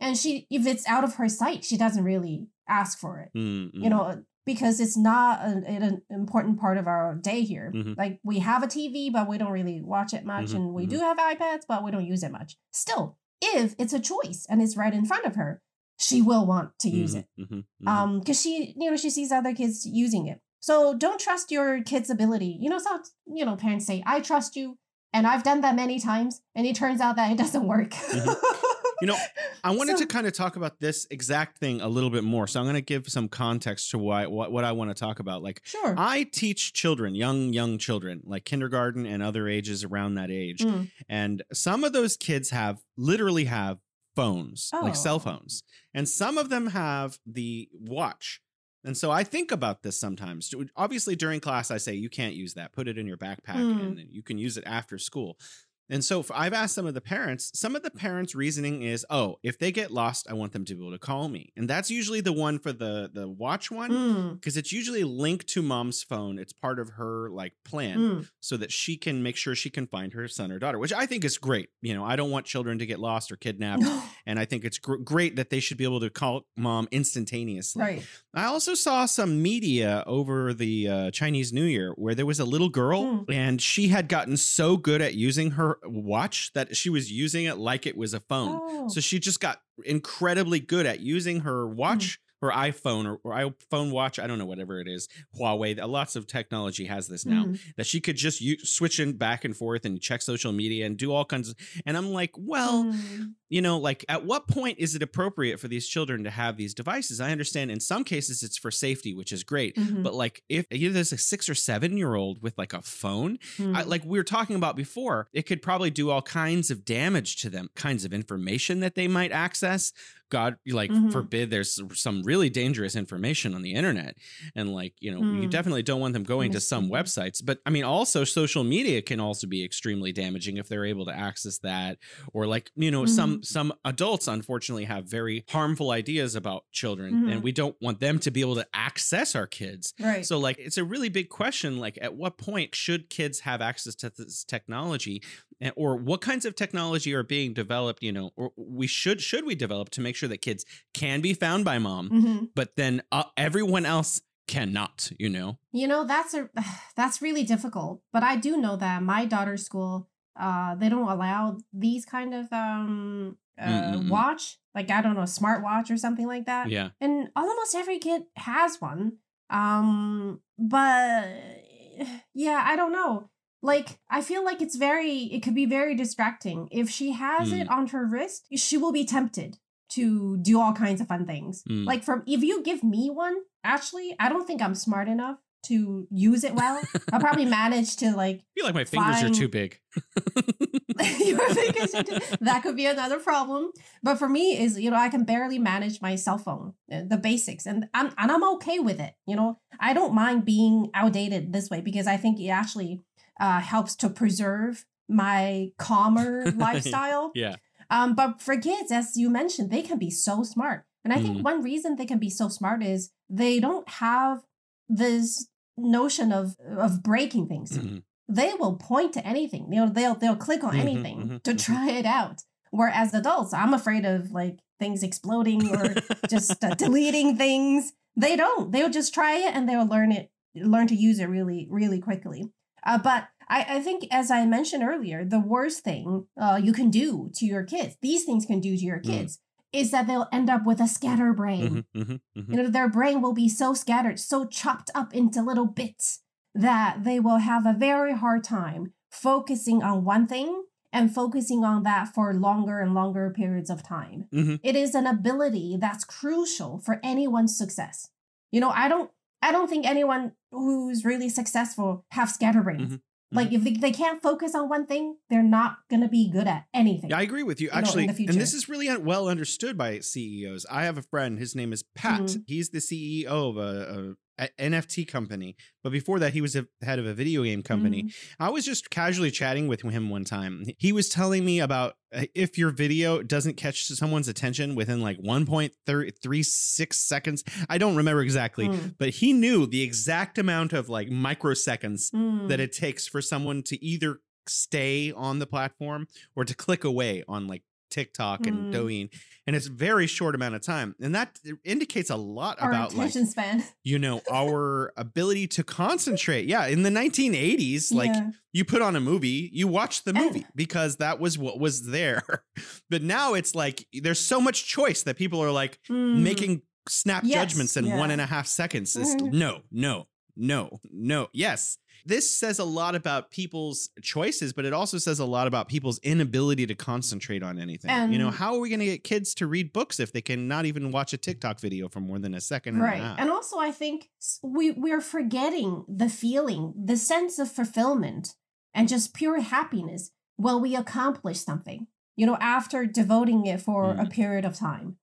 and she if it's out of her sight, she doesn't really ask for it. Mm, You know, because it's not an, an important part of our day here. Mhm. Like we have a TV, but we don't really watch it much, Mhm, and we mhm. do have iPads, but we don't use it much. Still, if it's a choice and it's right in front of her, she will want to use Mhm, it mhm, mhm. um because she you know she sees other kids using it so don't trust your kid's ability you know so you know parents say i trust you and i've done that many times and it turns out that it doesn't work. You know, I wanted So- to kind of talk about this exact thing a little bit more. So I'm going to give some context to why what, what I want to talk about. Like sure I teach children, young young children, like kindergarten and other ages around that age. Mm. And some of those kids have literally have phones, like cell Oh. phones. And some of them have the watch. And so I think about this sometimes. Obviously, during class, I say you can't use that. Put it in your backpack, Mm. and you can use it after school. And so if I've asked some of the parents. Some of the parents' reasoning is, "Oh, if they get lost, I want them to be able to call me." And that's usually the one for the the watch one Mm. because it's usually linked to mom's phone. It's part of her like plan Mm. so that she can make sure she can find her son or daughter, which I think is great. You know, I don't want children to get lost or kidnapped, and I think it's gr- great that they should be able to call mom instantaneously. right I also saw some media over the uh, Chinese New Year where there was a little girl Mm. and she had gotten so good at using her watch that she was using it like it was a phone. oh. So she just got incredibly good at using her hmm. watch, her iPhone or, or iPhone watch. I don't know, whatever it is. Huawei, lots of technology has this now Mm. that she could just u- switch in back and forth and check social media and do all kinds of. And I'm like, well, Mm. you know, like at what point is it appropriate for these children to have these devices? I understand in some cases it's for safety, which is great. Mhm. But like if either there's a six or seven year old with like a phone, I, Mm. like we were talking about before, it could probably do all kinds of damage to them, kinds of information that they might access. God, like Mhm. forbid, there's some really dangerous information on the internet, and like you know, you Mm. definitely don't want them going to some websites. But I mean, also social media can also be extremely damaging if they're able to access that, or like you know, some some adults unfortunately have very harmful ideas about children, Mhm. and we don't want them to be able to access our kids. right So like it's a really big question like at what point should kids have access to this technology and, or what kinds of technology are being developed, you know, or we should should we develop to make sure that kids can be found by mom, Mhm. but then uh, everyone else cannot, you know. You know, that's a that's really difficult. But I do know that my daughter's school, uh, they don't allow these kind of um uh watch, like I don't know, smartwatch or something like that. Yeah. And almost every kid has one. Um, but yeah, I don't know. Like, I feel like it's very, it could be very distracting. If she has it on her wrist, she will be tempted to do all kinds of fun things. Mm. Like, from if you give me one, actually, I don't think I'm smart enough to use it well. I'll probably manage to like I feel like my fingers are too big. your fingers into- that could be another problem but for me is you know i can barely manage my cell phone uh, the basics and i'm and i'm okay with it you know i don't mind being outdated this way because i think it actually uh, helps to preserve my calmer lifestyle yeah. Um, but for kids, as you mentioned, they can be so smart. And I think one reason they can be so smart is they don't have this notion of of breaking things. Mhm. They will point to anything. You know, they'll they'll click on Mhm, anything mhm, to mhm. try it out. Whereas adults, I'm afraid of like things exploding or just uh, deleting things. They don't. They'll just try it and they'll learn it, learn to use it really, really quickly. Uh, but I, I think, as I mentioned earlier, the worst thing uh, you can do to your kids, these things can do to your Mm. kids, is that they'll end up with a scatterbrain. Mhm, mhm, mhm. You know, their brain will be so scattered, so chopped up into little bits that they will have a very hard time focusing on one thing and focusing on that for longer and longer periods of time. Mhm. It is an ability that's crucial for anyone's success. You know, I don't I don't think anyone who's really successful have scatterbrains. Mhm. Like if they, they can't focus on one thing, they're not gonna be good at anything. Yeah, I agree with you. Actually, and this is really well understood by CEOs. I have a friend. His name is Pat. Mhm. He's the CEO of a NFT company. But before that, he was a head of a video game company. Mhm. I was just casually chatting with him one time. He was telling me about uh, if your video doesn't catch someone's attention within like 1.36 seconds. I don't remember exactly, Mm. but he knew the exact amount of like microseconds Mm. that it takes for someone to either stay on the platform or to click away on like TikTok and Mm. Douyin, and it's very short amount of time, and that indicates a lot Our about like span. you know our ability to concentrate. Yeah, in the 1980s, like Yeah. you put on a movie, you watch the And- movie because that was what was there. But now it's like there's so much choice that people are like Mm. making snap Yes, judgments in yeah. one and a half seconds. It's Mhm. no, no, no, no. Yes. This says a lot about people's choices, but it also says a lot about people's inability to concentrate on anything. you know, how are we going to get kids to read books if they can not even watch a TikTok video for more than a second and right a half? and also i think we we're forgetting the feeling the sense of fulfillment and just pure happiness when we accomplish something you know after devoting it for a Mm. period of time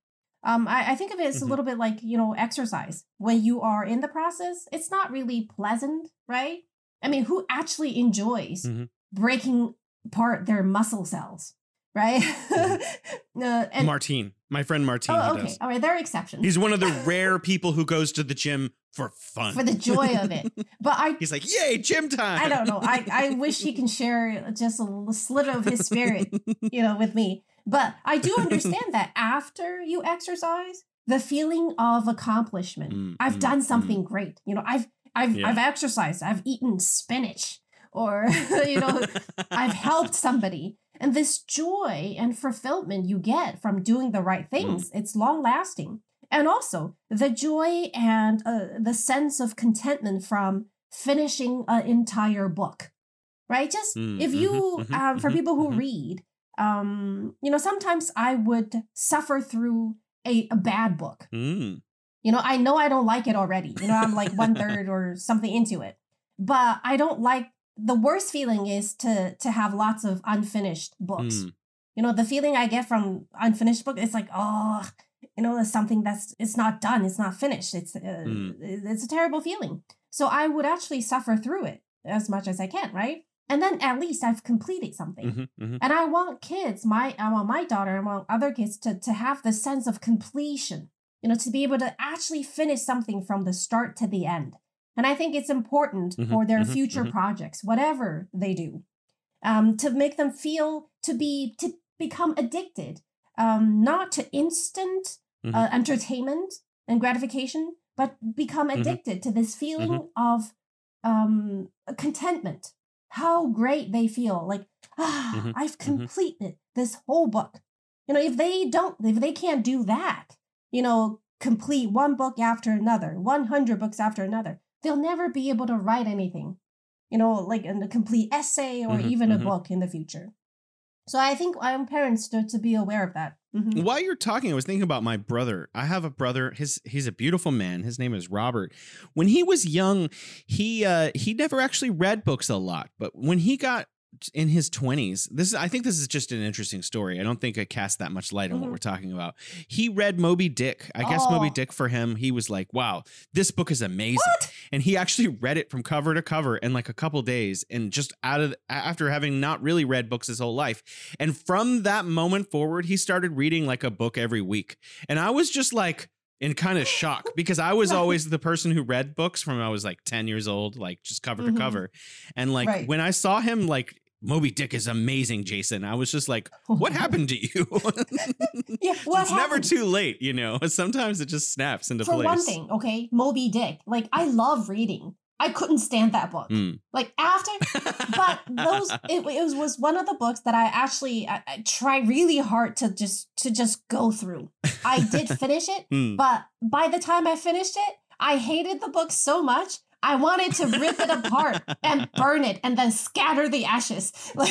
um i, I think of it as a Mhm. little bit like you know exercise when you are in the process it's not really pleasant right i mean who actually enjoys Mhm. breaking apart their muscle cells right uh, and Martine, my friend Martine, oh, okay does. all right there are exceptions He's one of the rare people who goes to the gym for fun. for the joy of it. But I He's like, yay, gym time. I don't know. I, I wish he can share just a little sliver of his spirit, you know, with me. But I do understand that after you exercise, the feeling of accomplishment. Mm, I've mm, done something great. You know, I've I've Yeah. I've exercised. I've eaten spinach, or you know, I've helped somebody. And this joy and fulfillment you get from doing the right things, it's long lasting. And also the joy and uh, the sense of contentment from finishing an entire book, right? Just Mm, if you, mhm, um, for mhm, people who mhm. read, um, you know, sometimes I would suffer through a, a bad book. Mm, You know, I know I don't like it already. You know, I'm like one third or something into it, but I don't like. The worst feeling is to to have lots of unfinished books. mm. You know, the feeling I get from unfinished book, it's like, oh, you know, it's something that's it's not done, it's not finished. It's uh, Mm. it's a terrible feeling. So I would actually suffer through it as much as I can, right? And then at least I've completed something. mhm, mhm. And I want kids, my I want my daughter, I want other kids to to have the sense of completion, you know, to be able to actually finish something from the start to the end. And I think it's important Mhm, for their mhm, future mhm. projects, whatever they do, um, to make them feel to be to become addicted, um, not to instant uh, entertainment and gratification, but become addicted to this feeling of um, contentment. How great they feel! Like ah, Mhm, I've mhm. completed this whole book. You know, if they don't, if they can't do that, you know, complete one book after another, one hundred books after another, they'll never be able to write anything. You know, like a complete essay or Mhm, even a mhm. book in the future. So I think want parents to, to be aware of that. Mhm. While you're talking, I was thinking about my brother. I have a brother. His he's a beautiful man. His name is Robert. When he was young, he uh he never actually read books a lot, but when he got in his 20s this is i think this is just an interesting story i don't think i cast that much light on what Mhm. we're talking about he read moby dick i guess moby Oh. dick for him he was like wow this book is amazing What? and he actually read it from cover to cover in like a couple days and just out of after having not really read books his whole life and from that moment forward he started reading like a book every week and i was just like in kind of shock because i was Right. always the person who read books from i was like 10 years old like just cover Mhm. to cover and like Right. when i saw him like Moby Dick is amazing, Jason. I was just like, what happened to you? Yeah, what it's never too late, you know. Sometimes it just snaps into For place. one thing, okay, Moby Dick. Like I love reading. I couldn't stand that book. Mm. Like after, but those it, it was was one of the books that I actually I, I try really hard to just to just go through. I did finish it, Mm. but by the time I finished it, I hated the book so much. I wanted to rip it apart and burn it and then scatter the ashes.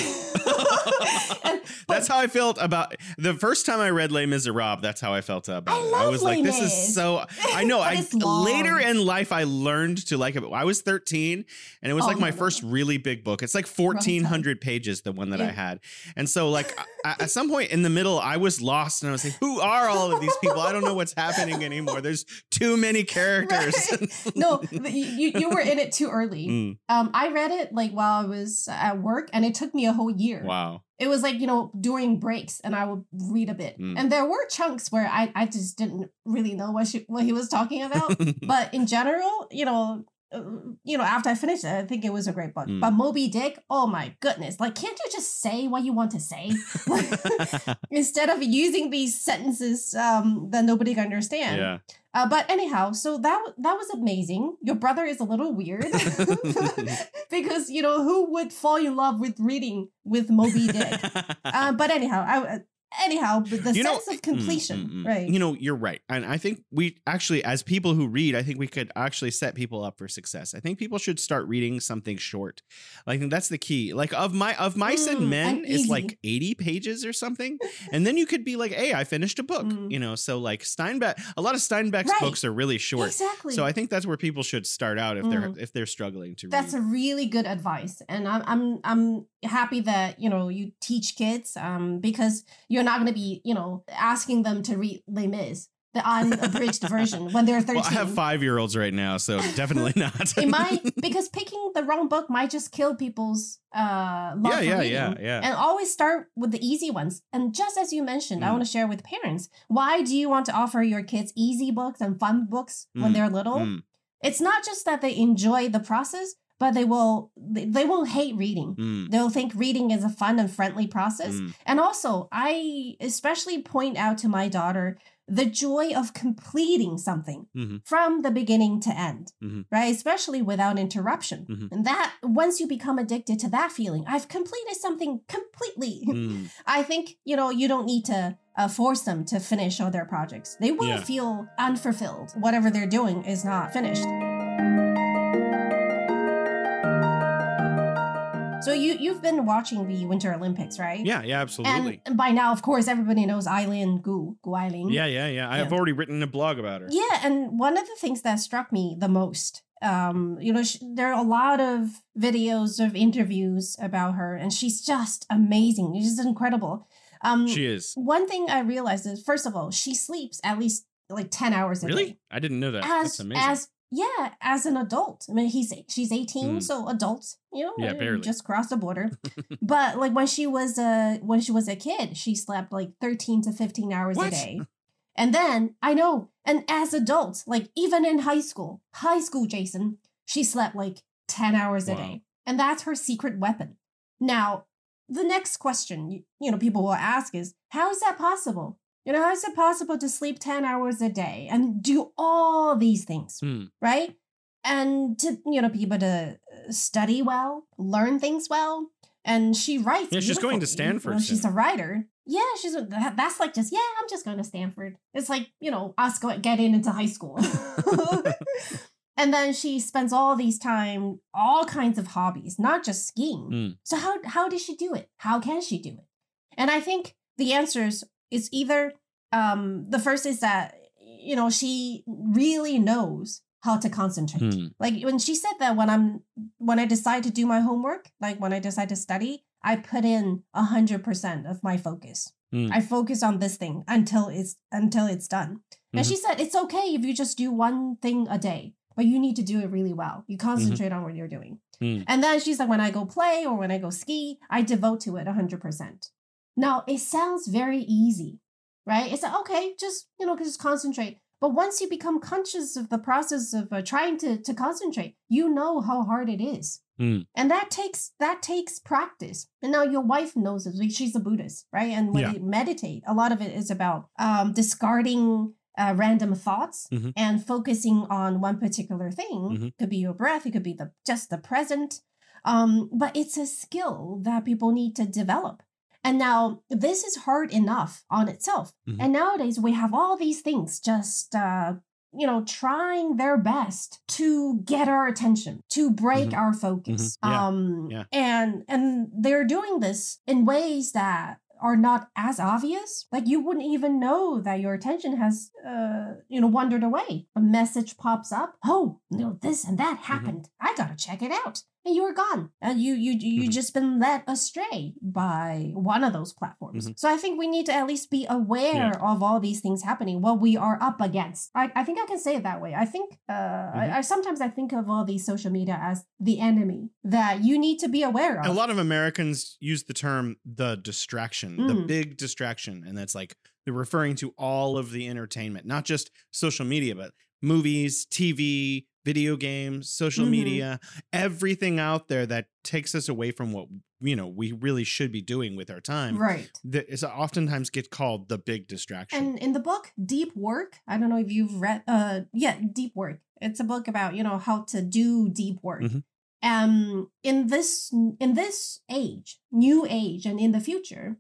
And- that's how I felt about the first time I read Les Miserables. That's how I felt about I it. I was like, Les this is so. I know. I later in life I learned to like it. I was 13, and it was Oh, like my first really big book. It's like 1,400 pages, the one that I had. And so, like I- at some point in the middle, I was lost, and I was like, "Who are all of these people? I don't know what's happening anymore. There's too many characters." Right. no, th- you you were in it too early. Mm, Um, I read it like while I was at work, and it took me a whole year. wow. It was like you know during breaks, and I would read a bit, Mm. and there were chunks where I I just didn't really know what she, what he was talking about. but in general, you know, uh, you know, after I finished it, I think it was a great book. Mm. But Moby Dick, oh my goodness! Like, can't you just say what you want to say instead of using these sentences um, that nobody can understand? yeah. Uh, but anyhow, so that that was amazing. Your brother is a little weird because you know who would fall in love with reading with Moby Dick. uh, but anyhow, I, uh, anyhow, but the You know- sense of Mm, completion, mm, mm. right? You know, you're right. And I think we actually, as people who read, I think we could actually set people up for success. I think people should start reading something short. I think that's the key. Like of my of mice Mm, and men is like 80 pages or something. and then you could be like, hey, I finished a book. Mm. You know, so like Steinbeck, a lot of Steinbeck's Right. books are really short. exactly. So I think that's where people should start out if they're if they're struggling to That's read. a really good advice, and I'm I'm I'm happy that you know you teach kids um because you're not going to be you know asking them to read Les Mis the unabridged version when they're 13. well, I have five year olds right now, so definitely not. it might because picking the wrong book might just kill people's uh love yeah, for yeah, reading. yeah, yeah. And always start with the easy ones. And just as you mentioned, I Mm. want to share with parents why do you want to offer your kids easy books and fun books when Mm, they're little? Mm, It's not just that they enjoy the process, but they will they, they won't hate reading. mm, They'll think reading is a fun and friendly process. mm. And also, I especially point out to my daughter the joy of completing something Mhm. from the beginning to end, Mhm. right? Especially without interruption. Mhm. And that, once you become addicted to that feeling, I've completed something completely. Mm. I think, you know, you don't need to uh, force them to finish all their projects. They will Yeah. feel unfulfilled. Whatever they're doing is not finished. So you you've been watching the Winter Olympics, right? Yeah, yeah, absolutely. And by now, of course, everybody knows Eileen Gu, Gu Eileen. yeah, yeah, yeah. I have Yeah. already written a blog about her. Yeah, and one of the things that struck me the most, um, you know, sh- there are a lot of videos of interviews about her, and she's just amazing. She's incredible. Um, She is. one thing I realized is, first of all, she sleeps at least like ten hours a day. Really? I didn't know that. That's amazing. as yeah, as an adult. I mean, he's she's eighteen, Mm. so adult. You know, Yeah, barely. just crossed the border. but like when she was a when she was a kid, she slept like thirteen to fifteen hours What? a day. And then I know, and as adults, like even in high school, high school, Jason, she slept like ten hours a day, and that's her secret weapon. Now, the next question you, you know people will ask is, how is that possible? You know, how is it possible to sleep 10 hours a day and do all these things, Hmm. right? And to, you know, people to uh, study well, learn things well. And she writes. Yeah, she's going to beautifully. You know, Stanford she's a writer. Yeah, she's a, that's like just, yeah, I'm just going to Stanford. It's like, you know, us getting into high school. and then she spends all these time, all kinds of hobbies, not just skiing. Mm. So how how does she do it? How can she do it? And I think the answers is either um the first is that you know she really knows how to concentrate. Hmm. Like when she said that when I'm when I decide to do my homework, like when I decide to study, I put in a hundred percent of my focus. Hmm. I focus on this thing until it's until it's done. And Mhm. she said it's okay if you just do one thing a day, but you need to do it really well. You concentrate on what you're doing. Hmm. And then she's like, when I go play or when I go ski, I devote to it 100%. Now, it sounds very easy, right? It's like, okay, just, you know, just concentrate. But once you become conscious of the process of uh, trying to, to concentrate, you know how hard it is. Hmm. And that takes that takes practice. And now your wife knows it. She's a Buddhist, right? And when Yeah. you meditate, a lot of it is about um, discarding uh, random thoughts Mhm. and focusing on one particular thing. Mhm. Could be your breath. It could be the just the present. Um, but it's a skill that people need to develop. And now this is hard enough on itself. Mhm. And nowadays we have all these things just uh, you know trying their best to get our attention, to break Mhm. our focus. Mhm. Yeah. Um Yeah. and and they're doing this in ways that are not as obvious like you wouldn't even know that your attention has uh you know wandered away a message pops up oh you know this and that happened i gotta check it out and you're gone and you you you Mhm. just been led astray by one of those platforms Mhm. so i think we need to at least be aware of all these things happening what we are up against i, I think i can say it that way i think uh Mm-hmm. I, I sometimes i think of all these social media as the enemy that you need to be aware of A lot of Americans use the term the distraction, the Mm. big distraction. And that's like they're referring to all of the entertainment, not just social media, but movies, TV, video games, social Mhm. media, everything out there that takes us away from what you know we really should be doing with our time. Right. That is oftentimes get called the big distraction. And in the book Deep Work, I don't know if you've read uh yeah, Deep Work. It's a book about, you know, how to do deep work. Mhm. Um in this in this age, new age and in the future,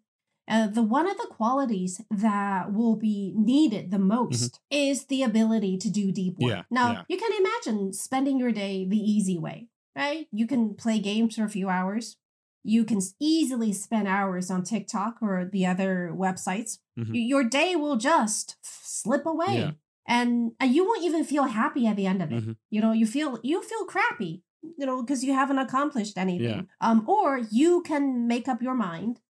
uh, the one of the qualities that will be needed the most is the ability to do deep work. Yeah, now, yeah. you can imagine spending your day the easy way, right? You can play games for a few hours. You can easily spend hours on TikTok or the other websites. Mhm. Y- Your day will just slip away. Yeah. And, and you won't even feel happy at the end of it. Mhm. You know, you feel you feel crappy, you know, because you haven't accomplished anything. Yeah. Um, or you can make up your mind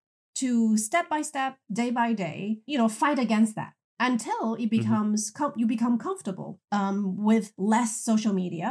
to step by step, day by day, you know, fight against that until Mm-hmm. it becomes com- you become comfortable um, with less social media,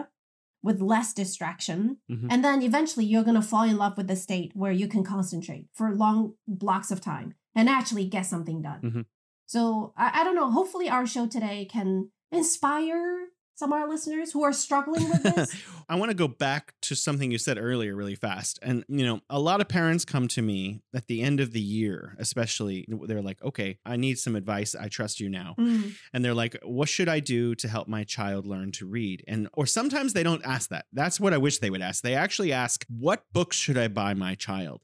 with less distraction, Mhm. and then eventually you're gonna fall in love with the state where you can concentrate for long blocks of time and actually get something done. Mhm. So I, I don't know. Hopefully, our show today can inspire some of our listeners who are struggling with this. I want to go back to something you said earlier really fast. And, you know, a lot of parents come to me at the end of the year, especially, they're like, okay, I need some advice. I trust you now. Mm, And they're like, what should I do to help my child learn to read? And, or sometimes they don't ask that. That's what I wish they would ask. They actually ask, what books should I buy my child?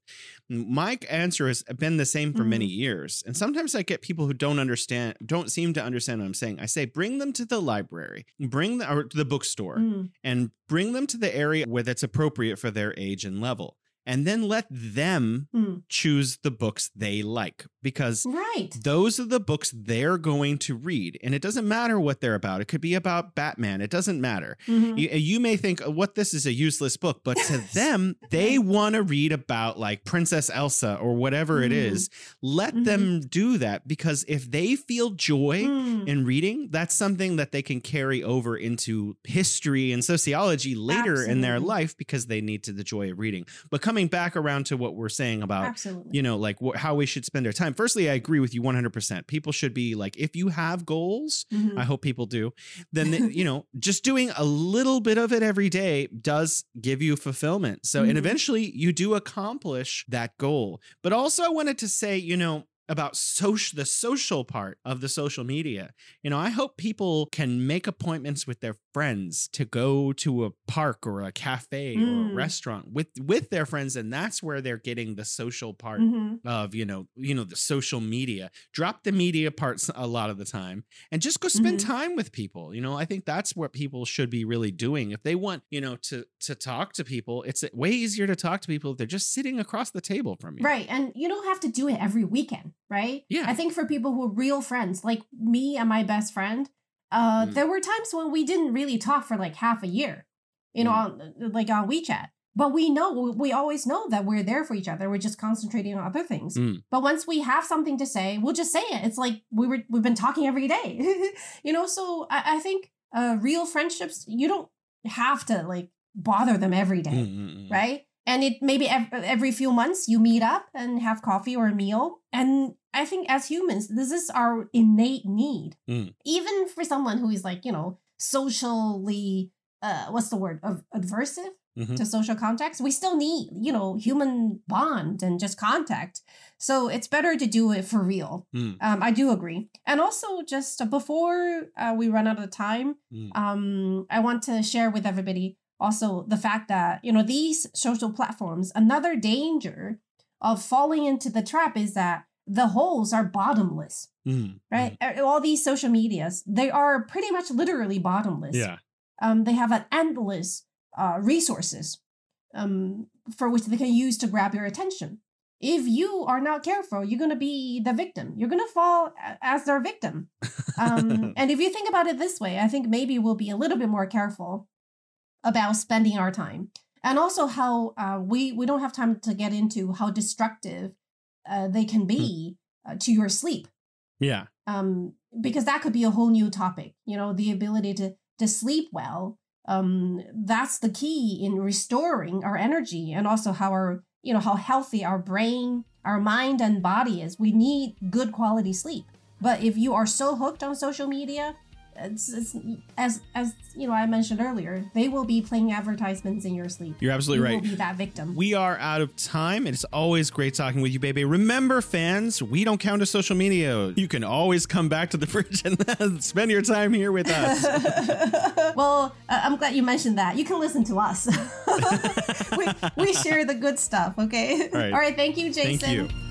My answer has been the same for many years. And sometimes I get people who don't understand, don't seem to understand what I'm saying. I say, bring them to the library, bring the, or to the bookstore mm, and bring them to the area where that's appropriate for their age and level. And then let them mm. choose the books they like because Right. those are the books they're going to read. And it doesn't matter what they're about. It could be about Batman. It doesn't matter. Mhm. You, you may think, "Oh, what this is a useless book, but to them, they want to read about like Princess Elsa or whatever it Mhm. is. Let Mhm. them do that because if they feel joy Mm. in reading, that's something that they can carry over into history and sociology later in their life because they need to the joy of reading. But coming back around to what we're saying about Absolutely. you know like wh- how we should spend our time firstly i agree with you 100% people should be like if you have goals Mhm. i hope people do then they- you know just doing a little bit of it every day does give you fulfillment so Mhm. and eventually you do accomplish that goal but also i wanted to say you know about social the social part of the social media you know i hope people can make appointments with their friends to go to a park or a cafe or a Mm. restaurant with with their friends and that's where they're getting the social part Mhm. of you know you know the social media drop the media parts a lot of the time and just go spend Mhm. time with people you know i think that's what people should be really doing if they want you know to to talk to people it's way easier to talk to people if they're just sitting across the table from you Right. And you don't have to do it every weekend, right? Yeah. I think for people who are real friends, like me and my best friend, uh, Mm. there were times when we didn't really talk for like half a year, you know, Mm. on, like on WeChat. But we know, we always know that we're there for each other. We're just concentrating on other things. Mm. But once we have something to say, we'll just say it. It's like we were, we've been talking every day, you know? So I, I think uh, real friendships, you don't have to like bother them every day Mm, mm, mm. right? And it maybe ev- every few months you meet up and have coffee or a meal. And I think as humans, this is our innate need. Mm. Even for someone who is like, you know, socially, uh, what's the word, of adversive Mhm. to social context, we still need, you know, human bond and just contact. So it's better to do it for real. Mm. Um, I do agree. And also, just before uh, we run out of time, Mm. um, I want to share with everybody also the fact that you know these social platforms. Another danger of falling into the trap is that the holes are bottomless, Mm. right? Uh, All these social medias, they are pretty much literally bottomless. yeah Um, they have an endless uh, resources um, for which they can use to grab your attention. If you are not careful, you're going to be the victim. You're going to fall as their victim. Um, and if you think about it this way, I think maybe we'll be a little bit more careful about spending our time, and also how uh, we we don't have time to get into how destructive uh, they can be uh, to your sleep yeah um, because that could be a whole new topic. You know, the ability to to sleep well. Um, that's the key in restoring our energy and also how our you know how healthy our brain, our mind, and body is. We need good quality sleep. But if you are so hooked on social media, it's, it's as as you know I mentioned earlier, they will be playing advertisements in your sleep. You're absolutely you right. Will be that victim. We are out of time. It's always great talking with you, BeiBei. Remember, fans, we don't count as social media. You can always come back to the fridge and spend your time here with us. well, uh, I'm glad you mentioned that. You can listen to us. we, we share the good stuff, okay? Right. All right. Thank you, Jason. Thank you.